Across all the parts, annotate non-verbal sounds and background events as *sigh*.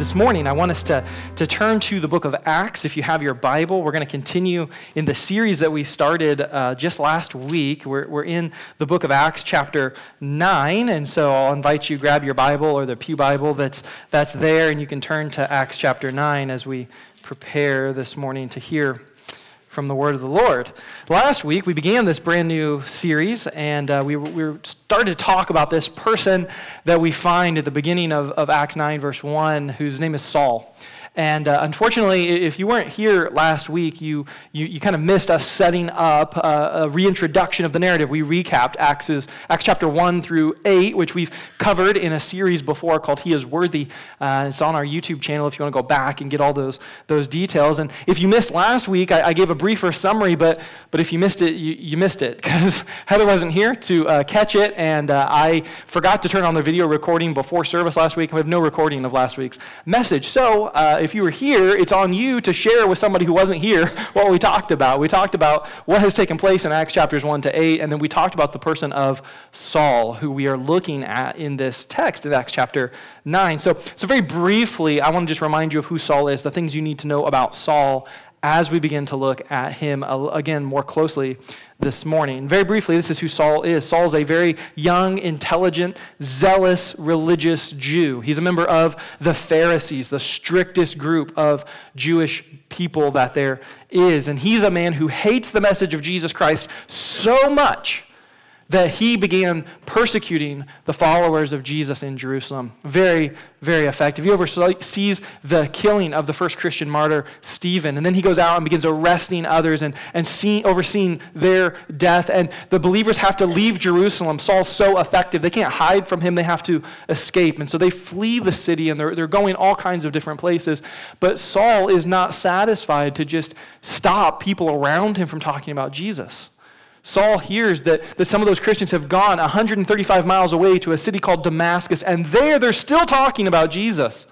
this morning, I want us to, to turn to the book of Acts. If you have your Bible, we're going to continue in the series that we started uh, just last week. We're, we're in the book of Acts, chapter 9. And so I'll invite you grab your Bible or the Pew Bible that's, that's there, and you can turn to Acts chapter 9 as we prepare this morning to hear from the word of the Lord. Last week, we began this brand new series, and uh, we, we started to talk about this person that we find at the beginning of, of Acts 9, verse 1, whose name is Saul. And uh, unfortunately, if you weren't here last week, you, you, you kind of missed us setting up a, a, reintroduction of the narrative. We recapped Acts, Acts chapter 1 through 8, which we've covered in a series before called He is Worthy. Uh, it's on our YouTube channel if you want to go back and get all those, those details. And if you missed last week, I, I gave a briefer summary, but, but if you missed it, you, you missed it *laughs* because Heather wasn't here to uh, catch it, and uh, I forgot to turn on the video recording before service last week. We have no recording of last week's message. So, uh, if you were here, it's on you to share with somebody who wasn't here *laughs* what we talked about. We talked about what has taken place in Acts chapters 1 to 8, and then we talked about the person of Saul, who we are looking at in this text in Acts chapter 9. So, so very briefly, I want to just remind you of who Saul is, the things you need to know about Saul as we begin to look at him uh, again more closely this morning. Very briefly, this is who Saul is. Saul's a very young, intelligent, zealous, religious Jew. He's a member of the Pharisees, the strictest group of Jewish people that there is. And he's a man who hates the message of Jesus Christ so much that he began persecuting the followers of Jesus in Jerusalem. Very, very effective. He oversees the killing of the first Christian martyr, Stephen. And then he goes out and begins arresting others and, and see, overseeing their death. And the believers have to leave Jerusalem. Saul's so effective. They can't hide from him, they have to escape. And so they flee the city and they're, they're going all kinds of different places. But Saul is not satisfied to just stop people around him from talking about Jesus. Saul hears that, that some of those Christians have gone 135 miles away to a city called Damascus, and there they're still talking about Jesus.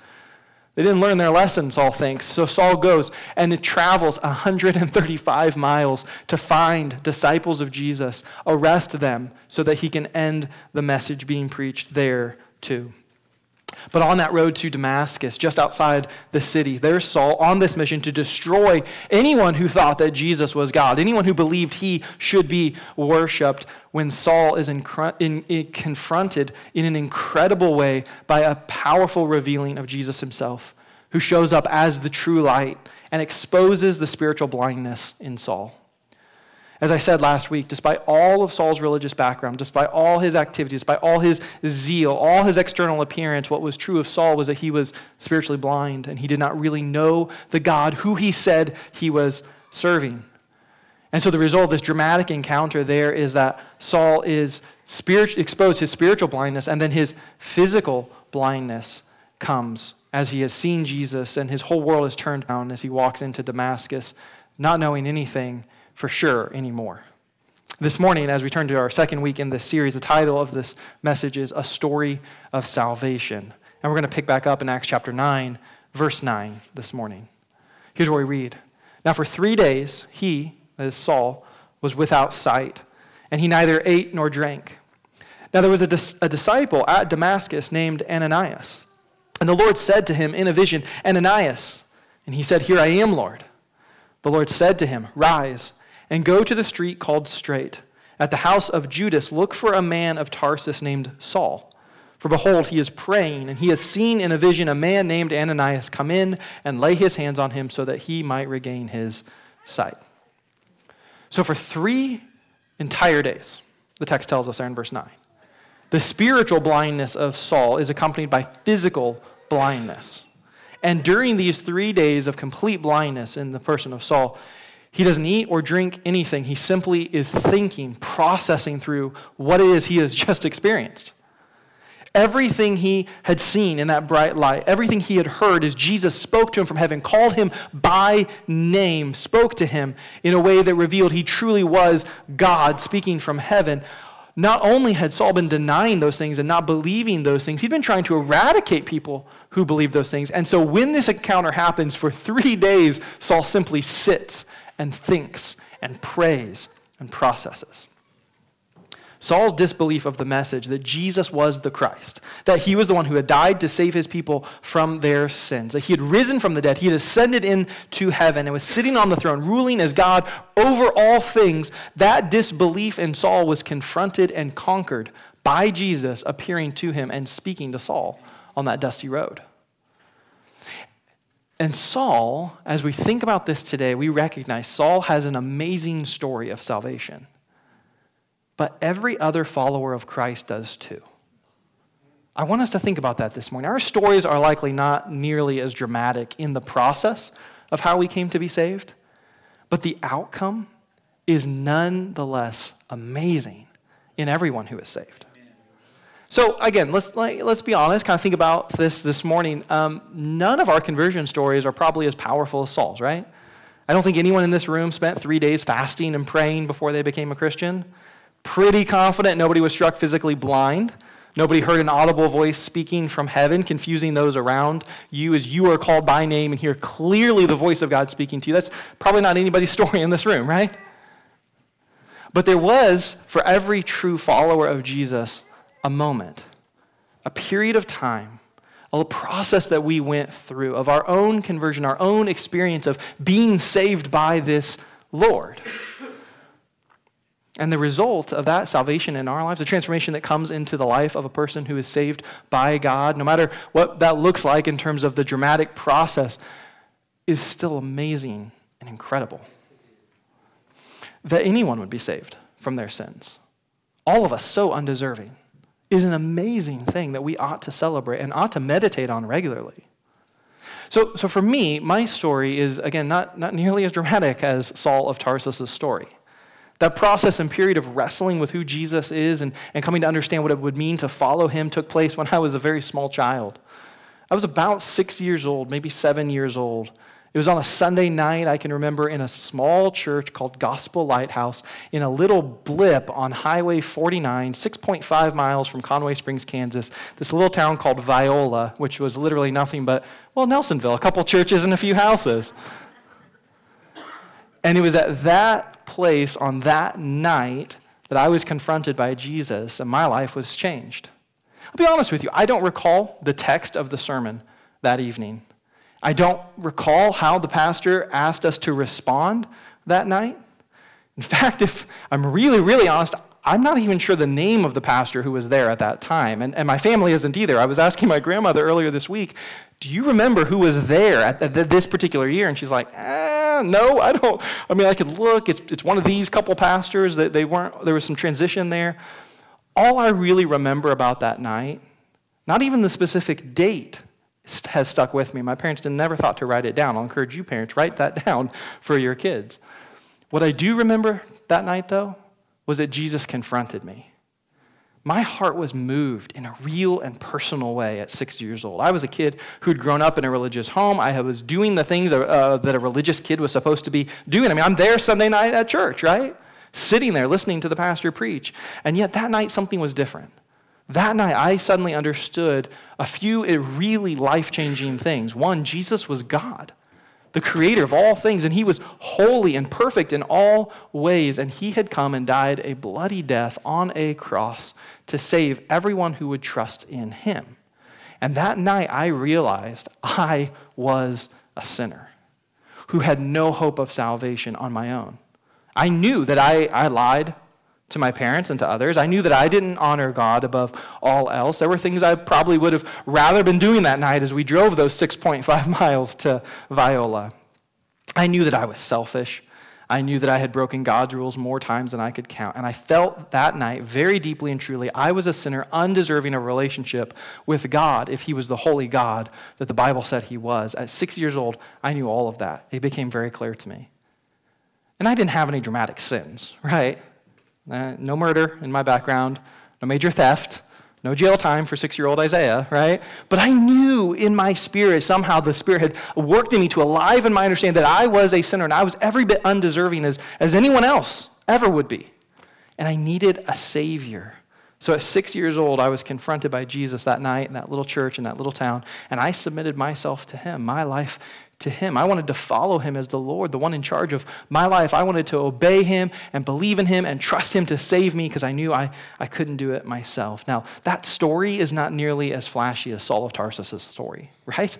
They didn't learn their lesson, Saul thinks. So Saul goes and it travels 135 miles to find disciples of Jesus, arrest them, so that he can end the message being preached there too. But on that road to Damascus, just outside the city, there's Saul on this mission to destroy anyone who thought that Jesus was God, anyone who believed he should be worshiped. When Saul is in, in, in, confronted in an incredible way by a powerful revealing of Jesus himself, who shows up as the true light and exposes the spiritual blindness in Saul. As I said last week, despite all of Saul's religious background, despite all his activities, despite all his zeal, all his external appearance, what was true of Saul was that he was spiritually blind and he did not really know the God who he said he was serving. And so the result of this dramatic encounter there is that Saul is spirit, exposed his spiritual blindness and then his physical blindness comes as he has seen Jesus and his whole world is turned down as he walks into Damascus, not knowing anything for sure anymore. This morning, as we turn to our second week in this series, the title of this message is A Story of Salvation. And we're going to pick back up in Acts chapter 9, verse 9 this morning. Here's what we read Now, for three days, he, that is Saul, was without sight, and he neither ate nor drank. Now, there was a, dis- a disciple at Damascus named Ananias. And the Lord said to him in a vision, Ananias. And he said, Here I am, Lord. The Lord said to him, Rise and go to the street called Straight. At the house of Judas, look for a man of Tarsus named Saul. For behold, he is praying, and he has seen in a vision a man named Ananias come in and lay his hands on him so that he might regain his sight. So, for three entire days, the text tells us there in verse 9, the spiritual blindness of Saul is accompanied by physical blindness. And during these three days of complete blindness in the person of Saul, he doesn't eat or drink anything. He simply is thinking, processing through what it is he has *laughs* just experienced. Everything he had seen in that bright light, everything he had heard as Jesus spoke to him from heaven, called him by name, spoke to him in a way that revealed he truly was God speaking from heaven. Not only had Saul been denying those things and not believing those things, he'd been trying to eradicate people who believed those things. And so when this encounter happens, for three days, Saul simply sits and thinks and prays and processes. Saul's disbelief of the message that Jesus was the Christ, that he was the one who had died to save his people from their sins, that he had risen from the dead, he had ascended into heaven and was sitting on the throne, ruling as God over all things, that disbelief in Saul was confronted and conquered by Jesus appearing to him and speaking to Saul on that dusty road. And Saul, as we think about this today, we recognize Saul has an amazing story of salvation but every other follower of Christ does too. I want us to think about that this morning. Our stories are likely not nearly as dramatic in the process of how we came to be saved, but the outcome is nonetheless amazing in everyone who is saved. So again, let's let's be honest. Kind of think about this this morning. Um, none of our conversion stories are probably as powerful as Saul's, right? I don't think anyone in this room spent three days fasting and praying before they became a Christian pretty confident nobody was struck physically blind. Nobody heard an audible voice speaking from heaven, confusing those around you as you are called by name and hear clearly the voice of God speaking to you. That's probably not anybody's *laughs* story in this room, right? But there was, for every true follower of Jesus, a moment, a period of time, a process that we went through of our own conversion, our own experience of being saved by this Lord. And the result of that salvation in our lives, the transformation that comes into the life of a person who is saved by God, no matter what that looks like in terms of the dramatic process, is still amazing and incredible. That anyone would be saved from their sins, all of us so undeserving, is an amazing thing that we ought to celebrate and ought to meditate on regularly. So, so for me, my story is, again, not, not nearly as dramatic as Saul of Tarsus' story. That process and period of wrestling with who Jesus is and, and coming to understand what it would mean to follow him took place when I was a very small child. I was about six years old, maybe seven years old. It was on a Sunday night, I can remember, in a small church called Gospel Lighthouse in a little blip on Highway 49, 6.5 miles from Conway Springs, Kansas. This little town called Viola, which was literally nothing but, well, Nelsonville, a couple churches and a few houses. And it was at that place on that night that I was confronted by Jesus and my life was changed. I'll be honest with you, I don't recall the text of the sermon that evening. I don't recall how the pastor asked us to respond that night. In *laughs* fact, if I'm really, really honest, I'm not even sure the name of the pastor who was there at that time. And, and my family isn't either. I was asking my grandmother earlier this week, do you remember who was there at, at this particular year? And she's like, eh, no, I don't. I mean, I could look. It's, it's one of these couple pastors. That they weren't, there was some transition there. All I really remember about that night, not even the specific date, has stuck with me. My parents never thought to write it down. I'll encourage you, parents, write that *laughs* down for your kids. What I do remember that night, though, was that Jesus confronted me my heart was moved in a real and personal way at six years old. I was a kid who'd grown up in a religious home. I was doing the things uh, that a religious kid was supposed to be doing. I mean, I'm there Sunday night at church, right? Sitting there listening to the pastor preach. And yet that night, something was different. That night, I suddenly understood a few really life changing things. One, Jesus was God the creator of all things, and he was holy and perfect in all ways. And he had come and died a bloody death on a cross to save everyone who would trust in him. And that night, I realized I was a sinner who had no hope of salvation on my own. I knew that I, I lied to my parents and to others. I knew that I didn't honor God above all else. There were things I probably would have rather been doing that night as we drove those 6.5 *laughs* miles to Viola. I knew that I was selfish. I knew that I had broken God's rules more times than I could count. And I felt that night very deeply and truly I was a sinner undeserving of relationship with God if he was the holy God that the Bible said he was. At six years old, I knew all of that. It became very clear to me. And I didn't have any dramatic sins, *laughs* right? Uh, no murder in my background, no major theft, no jail time for six year old Isaiah, right? But I knew in my spirit, somehow the Spirit had worked in me to alive in my understanding that I was a sinner and I was every bit undeserving as, as anyone else ever would be. And I needed a Savior So at six years old, I was confronted by Jesus that night in that little church in that little town, and I submitted myself to him, my life to him. I wanted to follow him as the Lord, the one in charge of my life. I wanted to obey him and believe in him and trust him to save me because I knew I, I couldn't do it myself. Now, that story is not nearly as flashy as Saul of Tarsus' story, *laughs* right?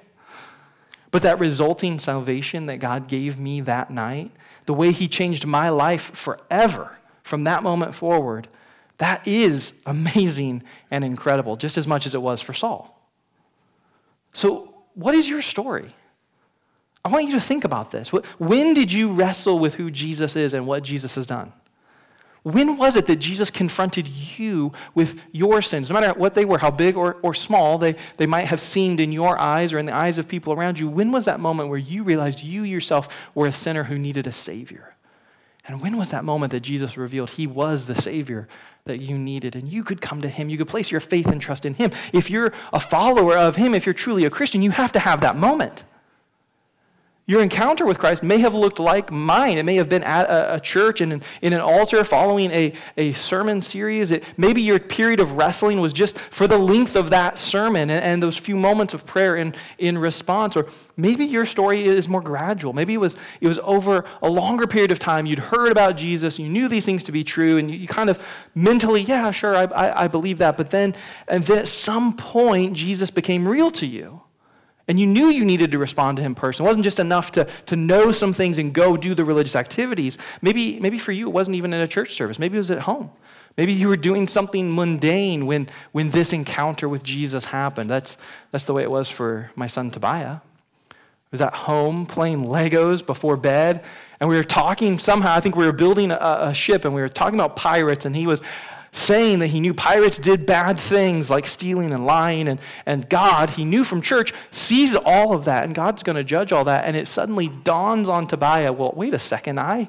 But that resulting salvation that God gave me that night, the way he changed my life forever from that moment forward, that is amazing and incredible, just as much as it was for Saul. So, what is your story? I want you to think about this. When did you wrestle with who Jesus is and what Jesus has done? When was it that Jesus confronted you with your sins? No matter what they were, how big or, or small they, they might have seemed in your eyes or in the eyes of people around you, when was that moment where you realized you yourself were a sinner who needed a Savior? And when was that moment that Jesus revealed he was the Savior that you needed and you could come to him? You could place your faith and trust in him. If you're a follower of him, if you're truly a Christian, you have to have that moment. Your encounter with Christ may have looked like mine. It may have been at a, a church and in, in, an altar following a, a sermon series. It, maybe your period of wrestling was just for the length of that sermon and, and, those few moments of prayer in, in response. Or maybe your story is more gradual. Maybe it was, it was over a longer period of time. You'd heard about Jesus, you knew these things to be true, and you, you kind of mentally, yeah, sure, I, I, I believe that. But then, and then at some point, Jesus became real to you. And you knew you needed to respond to him personally. It wasn't just enough to, to know some things and go do the religious activities. Maybe, maybe for you, it wasn't even in a church service. Maybe it was at home. Maybe you were doing something mundane when, when this encounter with Jesus happened. That's, that's the way it was for my son Tobiah. He was at home playing Legos before bed, and we were talking somehow. I think we were building a, a ship, and we were talking about pirates, and he was saying that he knew pirates did bad things like stealing and lying, and, and God, he knew from church, sees all of that, and God's going to judge all that. And it suddenly dawns on Tobiah well, wait a second, I,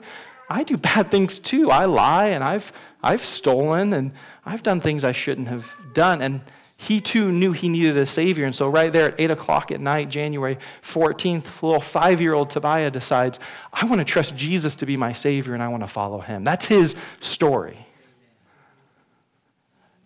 I do bad things too. I lie, and I've, I've stolen, and I've done things I shouldn't have done. And he too knew he needed a savior. And so, right there at 8 o'clock at night, January 14th, little five year old Tobiah decides, I want to trust Jesus to be my savior and I want to follow him. That's his story.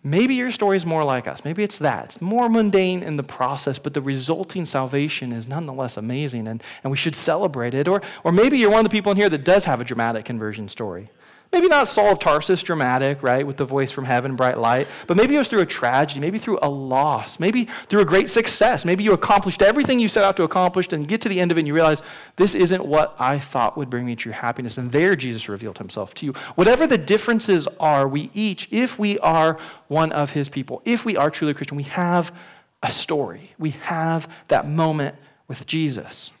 Maybe your story is more like us. Maybe it's that. It's more mundane in the process, but the resulting salvation is nonetheless amazing, and, and we should celebrate it. Or, or maybe you're one of the people in here that does have a dramatic conversion story. Maybe not Saul of Tarsus dramatic, right, with the voice from heaven, bright light, but maybe it was through a tragedy, maybe through a loss, maybe through a great success. Maybe you accomplished everything you set out to accomplish and get to the end of it and you realize this isn't what I thought would bring me true happiness. And there Jesus revealed himself to you. Whatever the differences are, we each, if we are one of his people, if we are truly Christian, we have a story. We have that moment with Jesus.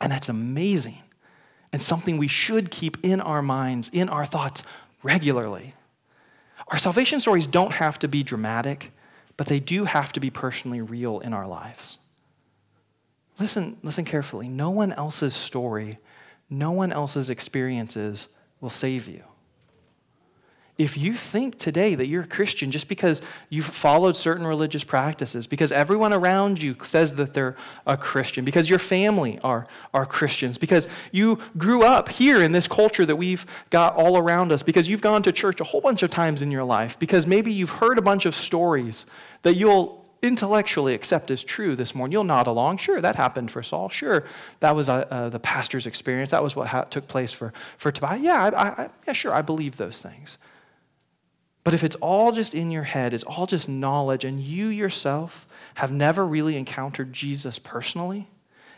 And that's amazing and something we should keep in our minds, in our thoughts regularly. Our salvation stories don't have to be dramatic, but they do have to be personally real in our lives. Listen, listen carefully. No one else's story, no one else's experiences will save you. If you think today that you're a Christian just because you've followed certain religious practices, because everyone around you says that they're a Christian, because your family are, are Christians, because you grew up here in this culture that we've got all around us, because you've gone to church a whole bunch of times in your life, because maybe you've heard a bunch of stories that you'll intellectually accept as true this morning. You'll nod along. Sure, that happened for Saul. Sure, that was uh, uh, the pastor's experience. That was what ha- took place for, for Tobiah. Yeah, I, I, yeah, sure, I believe those things. But if it's all just in your head, it's all just knowledge, and you yourself have never really encountered Jesus personally,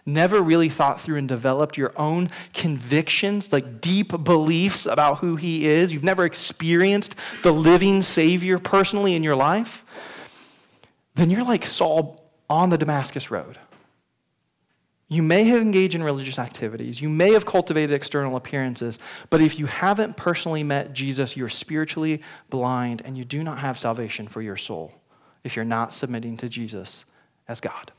never really thought through and developed your own convictions, like deep beliefs about who he is, you've never experienced the living Savior personally in your life, then you're like Saul on the Damascus Road. You may have engaged in religious activities. You may have cultivated external appearances. But if you haven't personally met Jesus, you're spiritually blind and you do not have salvation for your soul if you're not submitting to Jesus as God.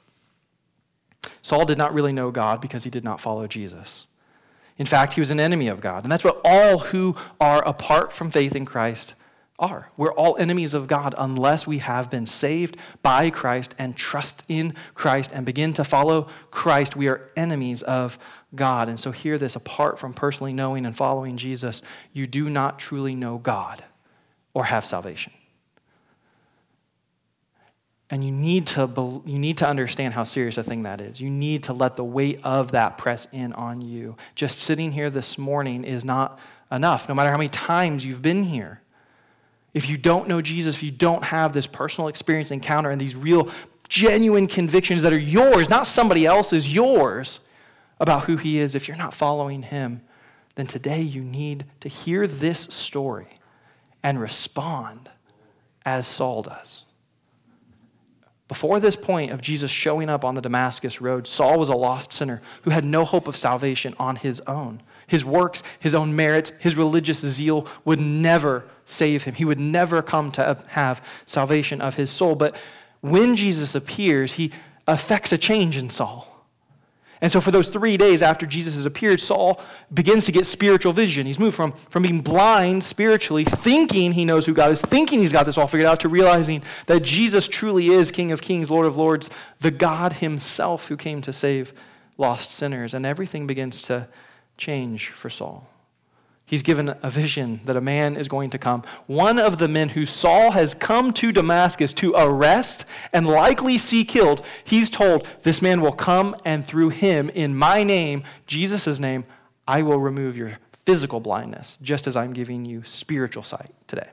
Saul did not really know God because he did not follow Jesus. In fact, he was an enemy of God. And that's what all who are apart from faith in Christ are. We're all enemies of God unless we have been saved by Christ and trust in Christ and begin to follow Christ. We are enemies of God. And so, hear this apart from personally knowing and following Jesus, you do not truly know God or have salvation. And you need, to, you need to understand how serious a thing that is. You need to let the weight of that press in on you. Just sitting here this morning is not enough, no matter how many times you've been here. If you don't know Jesus, if you don't have this personal experience encounter and these real, genuine convictions that are yours, not somebody else's, yours, about who he is, if you're not following him, then today you need to hear this story and respond as Saul does. Before this point of Jesus showing up on the Damascus road, Saul was a lost sinner who had no hope of salvation on his own. His works, his own merits, his religious zeal would never save him. He would never come to have salvation of his soul. But when Jesus appears, he affects a change in Saul. And so, for those three days after Jesus has appeared, Saul begins to get spiritual vision. He's moved from, from being blind spiritually, thinking he knows who God is, thinking he's got this all figured out, to realizing that Jesus truly is King of Kings, Lord of Lords, the God Himself who came to save lost sinners. And everything begins to change for Saul. He's given a vision that a man is going to come. One of the men who Saul has come to Damascus to arrest and likely see killed, he's told, This man will come, and through him, in my name, Jesus' name, I will remove your physical blindness, just as I'm giving you spiritual sight today.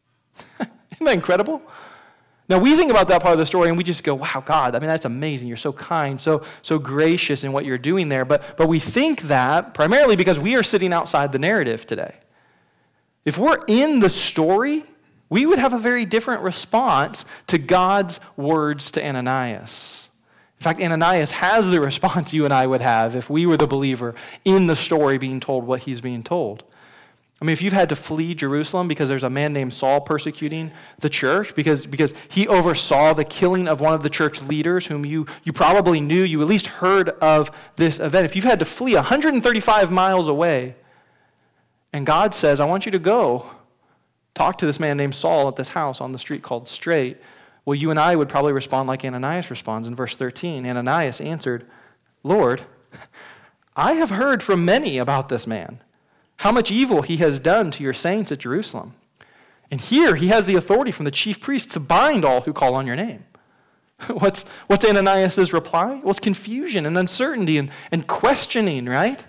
*laughs* Isn't that incredible? Now, we think about that part of the story and we just go, wow, God, I mean, that's amazing. You're so kind, so, so gracious in what you're doing there. But, but we think that primarily because we are sitting outside the narrative today. If we're in the story, we would have a very different response to God's words to Ananias. In fact, Ananias has the *laughs* response you and I would have if we were the believer in the story being told what he's being told. I mean, if you've had to flee Jerusalem because there's a man named Saul persecuting the church, because, because he oversaw the killing of one of the church leaders whom you, you probably knew, you at least heard of this event. If you've had to flee 135 miles away, and God says, I want you to go talk to this man named Saul at this house on the street called Straight, well, you and I would probably respond like Ananias responds in verse 13. Ananias answered, Lord, *laughs* I have heard from many about this man how much evil he has done to your saints at Jerusalem. And here he has the authority from the chief priests to bind all who call on your name. *laughs* what's, what's Ananias' reply? Well, it's confusion and uncertainty and, and questioning, right?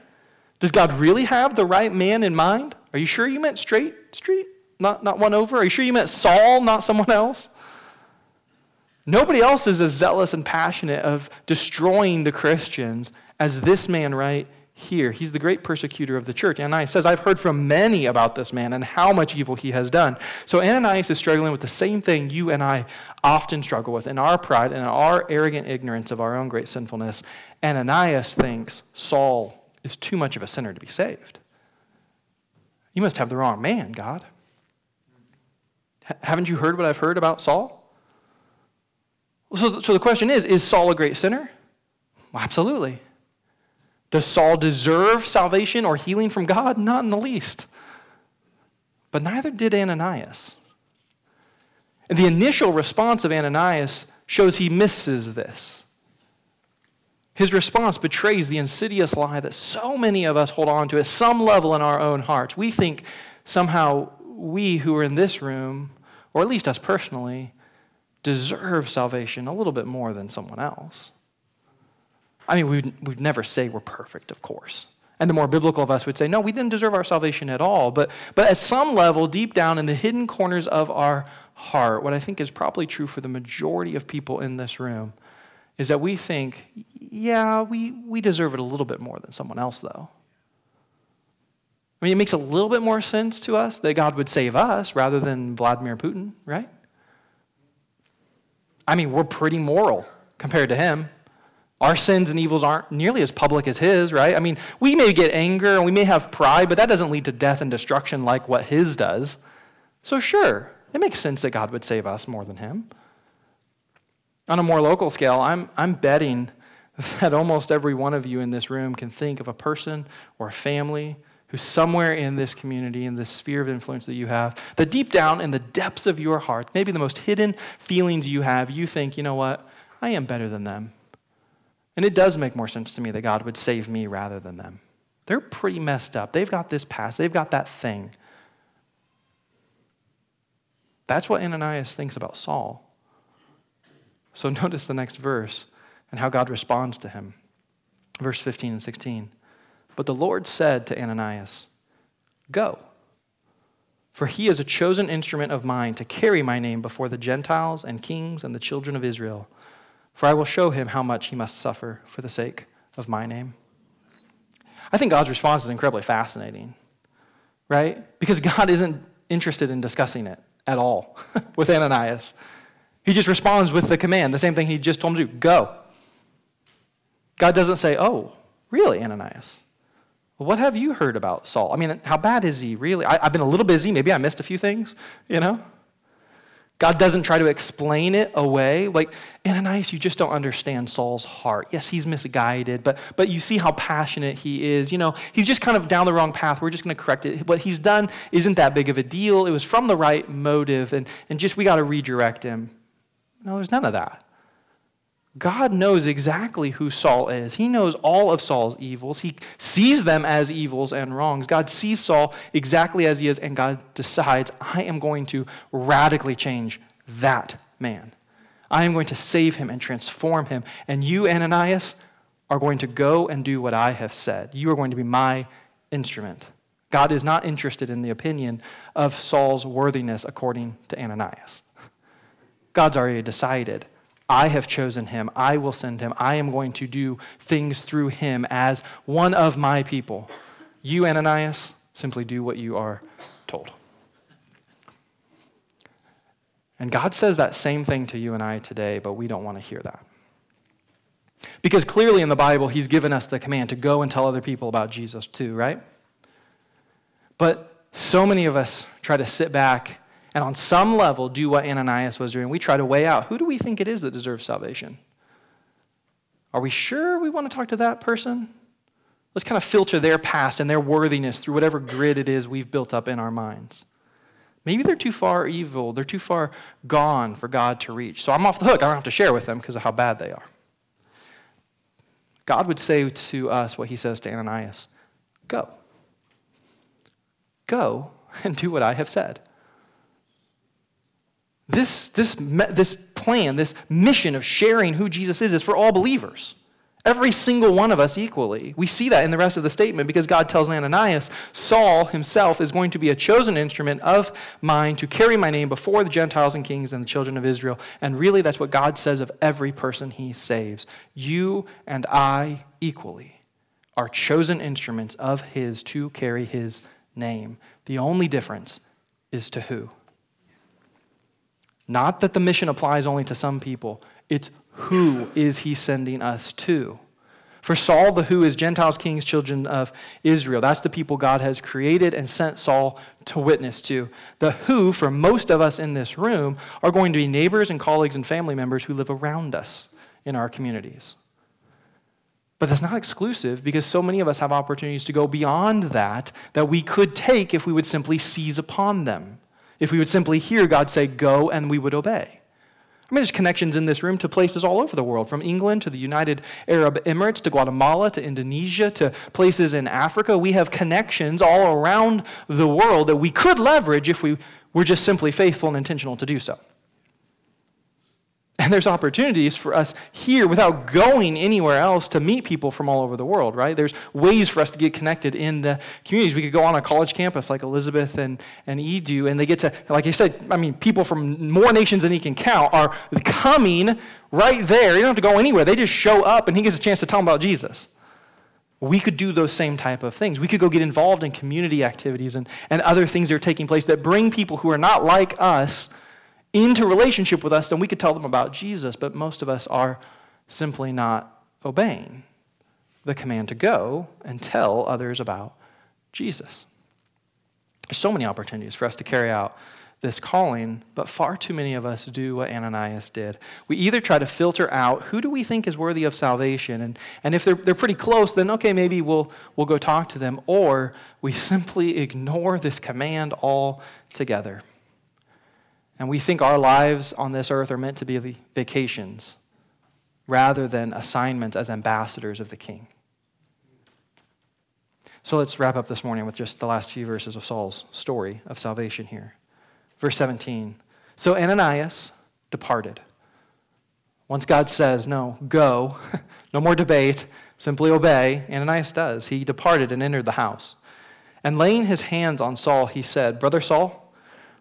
Does God really have the right man in mind? Are you sure you meant straight street, not, not one over? Are you sure you meant Saul, not someone else? Nobody else is as zealous and passionate of destroying the Christians as this man right here. He's the great persecutor of the church. Ananias says, I've heard from many about this man and how much evil he has done. So Ananias is struggling with the same thing you and I often struggle with in our pride and our arrogant ignorance of our own great sinfulness. Ananias thinks Saul is too much of a sinner to be saved. You must have the wrong man, God. H- haven't you heard what I've heard about Saul? So, so the question is Is Saul a great sinner? Well, absolutely. Does Saul deserve salvation or healing from God? Not in the least. But neither did Ananias. And the initial response of Ananias shows he misses this. His response betrays the insidious lie that so many of us hold on to at some level in our own hearts. We think somehow we who are in this room, or at least us personally, deserve salvation a little bit more than someone else. I mean, we'd, we'd never say we're perfect, of course. And the more biblical of us would say, no, we didn't deserve our salvation at all. But, but at some level, deep down in the hidden corners of our heart, what I think is probably true for the majority of people in this room is that we think, yeah, we, we deserve it a little bit more than someone else, though. I mean, it makes a little bit more sense to us that God would save us rather than Vladimir Putin, right? I mean, we're pretty moral compared to him. Our sins and evils aren't nearly as public as his, right? I mean, we may get anger and we may have pride, but that doesn't lead to death and destruction like what his does. So, sure, it makes sense that God would save us more than him. On a more local scale, I'm, I'm betting that almost every one of you in this room can think of a person or a family who's somewhere in this community, in this sphere of influence that you have, that deep down in the depths of your heart, maybe the most hidden feelings you have, you think, you know what? I am better than them. And it does make more sense to me that God would save me rather than them. They're pretty messed up. They've got this past, they've got that thing. That's what Ananias thinks about Saul. So *laughs* notice the next verse and how God responds to him. Verse 15 and 16. But the Lord said to Ananias, Go, for he is a chosen instrument of mine to carry my name before the Gentiles and kings and the children of Israel. For I will show him how much he must suffer for the sake of my name. I think God's response is incredibly fascinating, right? Because *laughs* God isn't interested in discussing it at all *laughs* with Ananias. He just responds with the command, the same thing he just told him to do go. God doesn't say, Oh, really, Ananias? What have you heard about Saul? I mean, how bad is he really? I, have been a little busy. Maybe I missed a few things, you know? God doesn't try to explain it away. Like, Ananias, you just don't understand Saul's heart. Yes, he's misguided, but, but you see how passionate he is. You know, he's just kind of down the wrong path. We're just going to correct it. What he's done isn't that big of a deal. It was from the right motive, and, and just we got to redirect him. No, there's none of that. God knows exactly who Saul is. He knows all of Saul's evils. He sees them as evils and wrongs. God sees Saul exactly as he is, and God decides, I am going to radically change that man. I am going to save him and transform him. And you, Ananias, are going to go and do what I have said. You are going to be my instrument. God is not interested in the opinion of Saul's worthiness according to Ananias. God's already decided I have chosen him. I will send him. I am going to do things through him as one of my people. You, Ananias, simply do what you are told. And God says that same thing to you and I today, but we don't want to hear that. Because clearly in the Bible, He's given us the command to go and tell other people about Jesus too, right? But so many of us try to sit back and on some level do what Ananias was doing. We try to weigh out who do we think it is that deserves salvation? Are we sure we want to talk to that person? Let's kind of filter their past and their worthiness through whatever grid it is we've built up in our minds. Maybe they're too far evil, they're too far gone for God to reach. So I'm off the hook. I don't have to share with them because of how bad they are. God would say to us what he says to Ananias Go. Go *laughs* and do what I have said. This, this, this plan, this mission of sharing who Jesus is, is for all believers. Every single one of us equally. We see that in the rest of the statement because God tells Ananias, Saul himself is going to be a chosen instrument of mine to carry my name before the Gentiles and kings and the children of Israel. And really, that's what God says of every person he saves. You and I equally are chosen instruments of his to carry his name. The only difference is to who? Not that the mission applies only to some people, it's who is he sending us to? For Saul, the who is Gentiles, kings, children of Israel. That's the people God has created and sent Saul to witness to. The who, for most of us in this room, are going to be neighbors and colleagues and family members who live around us in our communities. But that's not exclusive because so many of us have opportunities to go beyond that that we could take if we would simply seize upon them if we would simply hear God say, go, and we would obey. I mean, there's connections in this room to places all over the world, from England to the United Arab Emirates to Guatemala to Indonesia to places in Africa. We have connections all around the world that we could leverage if we were just simply faithful and intentional to do so. And there's opportunities for us here without going anywhere else to meet people from all over the world, right? There's ways for us to get connected in the communities. We could go on a college campus like Elizabeth and, and Edu, and they get to, like I said, I mean, people from more nations than he can count are coming right there. You don't have to go anywhere. They just show up, and he gets a chance to tell them about Jesus. We could do those same type of things. We could go get involved in community activities and, and other things that are taking place that bring people who are not like us into relationship with us, then we could tell them about Jesus, but most of us are simply not obeying the command to go and tell others about Jesus. There's so many opportunities for us to carry out this calling, but far too many of us do what Ananias did. We either try to filter out who do we think is worthy of salvation, and, and if they're, they're pretty close, then okay, maybe we'll, we'll go talk to them, or we *laughs* simply ignore this command altogether. And we think our lives on this earth are meant to be vacations rather than assignments as ambassadors of the King. So let's wrap up this morning with just the last few verses of Saul's story of salvation here. Verse 17. So Ananias departed. Once God says, no, go, *laughs* no more debate, simply obey, Ananias does. He departed and entered the house. And laying his hands on Saul, he said, Brother Saul,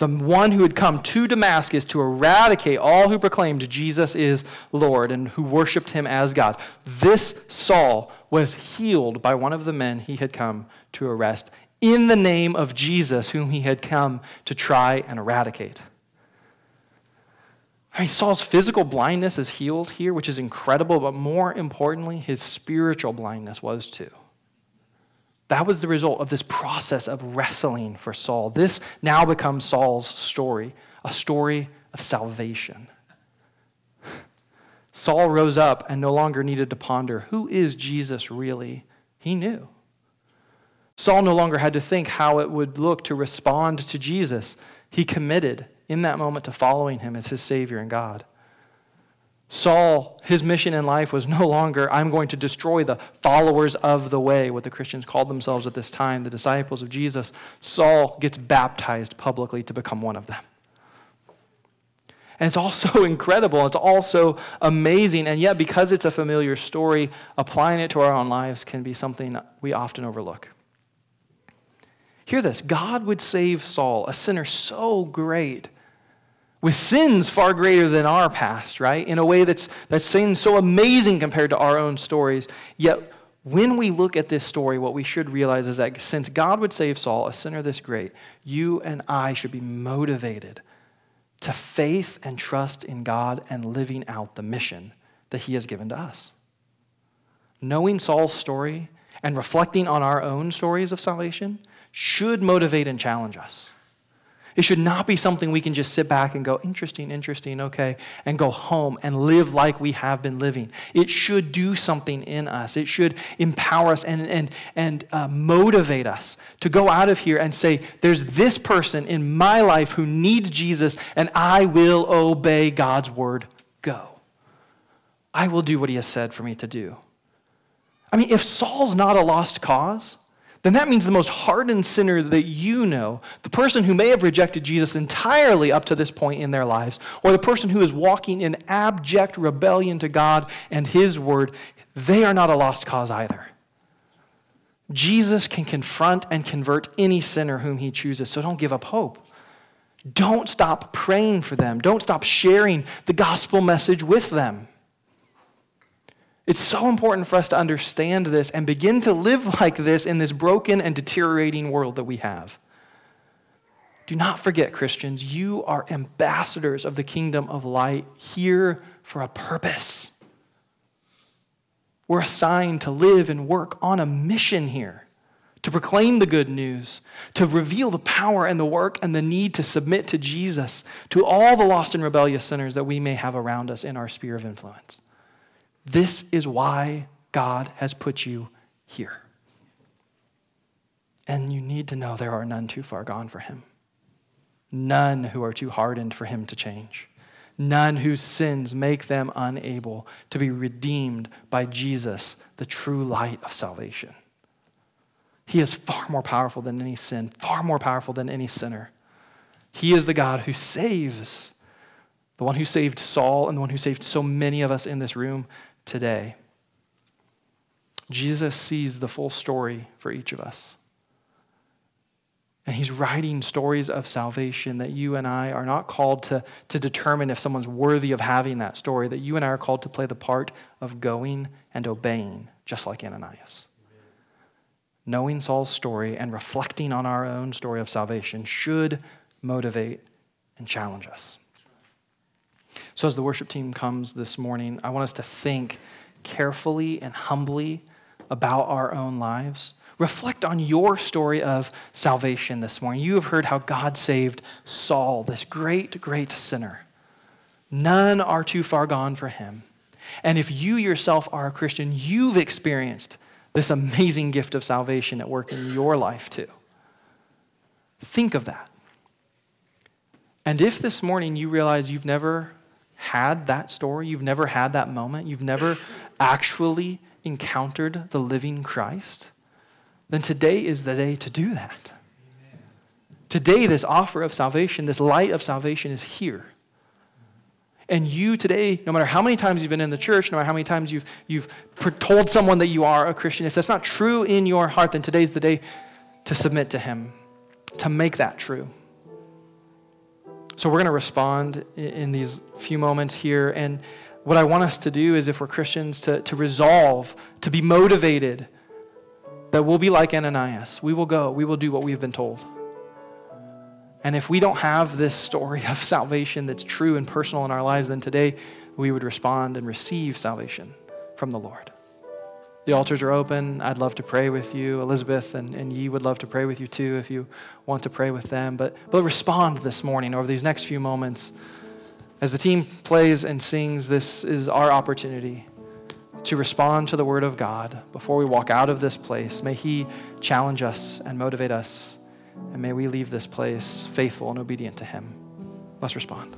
the one who had come to Damascus to eradicate all who proclaimed Jesus is Lord and who worshiped him as God. This Saul was healed by one of the men he had come to arrest in the name of Jesus, whom he had come to try and eradicate. I mean, Saul's physical blindness is healed here, which is incredible, but more importantly, his spiritual blindness was too. That was the result of this process of wrestling for Saul. This now becomes Saul's story, a story of salvation. *sighs* Saul rose up and no longer needed to ponder who is Jesus really? He knew. Saul no longer had to think how it would look to respond to Jesus. He committed in that moment to following him as his Savior and God. Saul, his mission in life was no longer, I'm going to destroy the followers of the way, what the Christians called themselves at this time, the disciples of Jesus. Saul gets baptized publicly to become one of them. And it's also *laughs* incredible. It's also amazing. And yet, because it's a familiar story, applying it to our own lives can be something we often overlook. Hear this God would save Saul, a sinner so great with sins far greater than our past, right? In a way that's, that's sin so amazing compared to our own stories. Yet, when we look at this story, what we should realize is that since God would save Saul, a sinner this great, you and I should be motivated to faith and trust in God and living out the mission that He has given to us. Knowing Saul's story and reflecting on our own stories of salvation should motivate and challenge us. It should not be something we can just sit back and go, interesting, interesting, okay, and go home and live like we have been living. It should do something in us. It should empower us and, and, and uh, motivate us to go out of here and say, there's this person in my life who needs Jesus, and I will obey God's word. Go. I will do what he has said for me to do. I mean, if Saul's not a lost cause, then that means the most hardened sinner that you know, the person who may have rejected Jesus entirely up to this point in their lives, or the person who is walking in abject rebellion to God and His word, they are not a lost cause either. Jesus can confront and convert any sinner whom He chooses, so don't give up hope. Don't stop praying for them. Don't stop sharing the gospel message with them. It's so important for us to understand this and begin to live like this in this broken and deteriorating world that we have. Do not forget, Christians, you are ambassadors of the kingdom of light here for a purpose. We're assigned to live and work on a mission here to proclaim the good news, to reveal the power and the work and the need to submit to Jesus to all the lost and rebellious sinners that we may have around us in our sphere of influence. This is why God has put you here. And you need to know there are none too far gone for him. None who are too hardened for him to change. None whose sins make them unable to be redeemed by Jesus, the true light of salvation. He is far more powerful than any sin, far more powerful than any sinner. He is the God who saves, the one who saved Saul and the one who saved so many of us in this room today. Jesus sees the full story for each of us. And he's writing stories of salvation that you and I are not called to, to determine if someone's worthy of having that story, that you and I are called to play the part of going and obeying, just like Ananias. Knowing Saul's story and reflecting on our own story of salvation should motivate and challenge us. So, as the worship team comes this morning, I want us to think carefully and humbly about our own lives. Reflect on your story of salvation this morning. You have heard how God saved Saul, this great, great sinner. None are too far gone for him. And if you yourself are a Christian, you've experienced this amazing gift of salvation at work in your life too. Think of that. And if this morning you realize you've never had that story, you've never had that moment, you've never *laughs* actually encountered the living Christ, then today is the day to do that. Today, this offer of salvation, this light of salvation is here. And you today, no matter how many times you've been in the church, no matter how many times you've, you've told someone that you are a Christian, if that's not true in your heart, then today's the day to submit to Him, to make that true. So we're going to respond in these few moments here. And what I want us to do is, if we're Christians, to, to resolve, to be motivated that we'll be like Ananias. We will go, we will do what we've been told. And if we don't have this story *laughs* of salvation that's true and personal in our lives, then today we would respond and receive salvation from the Lord. The altars are open. I'd love to pray with you. Elizabeth and, and Yi would love to pray with you too if you want to pray with them. But, but respond this morning over these next few moments. As the team plays and sings, this is our opportunity to respond to the Word of God before we walk out of this place. May He challenge us and motivate us, and may we leave this place faithful and obedient to Him. Let's respond.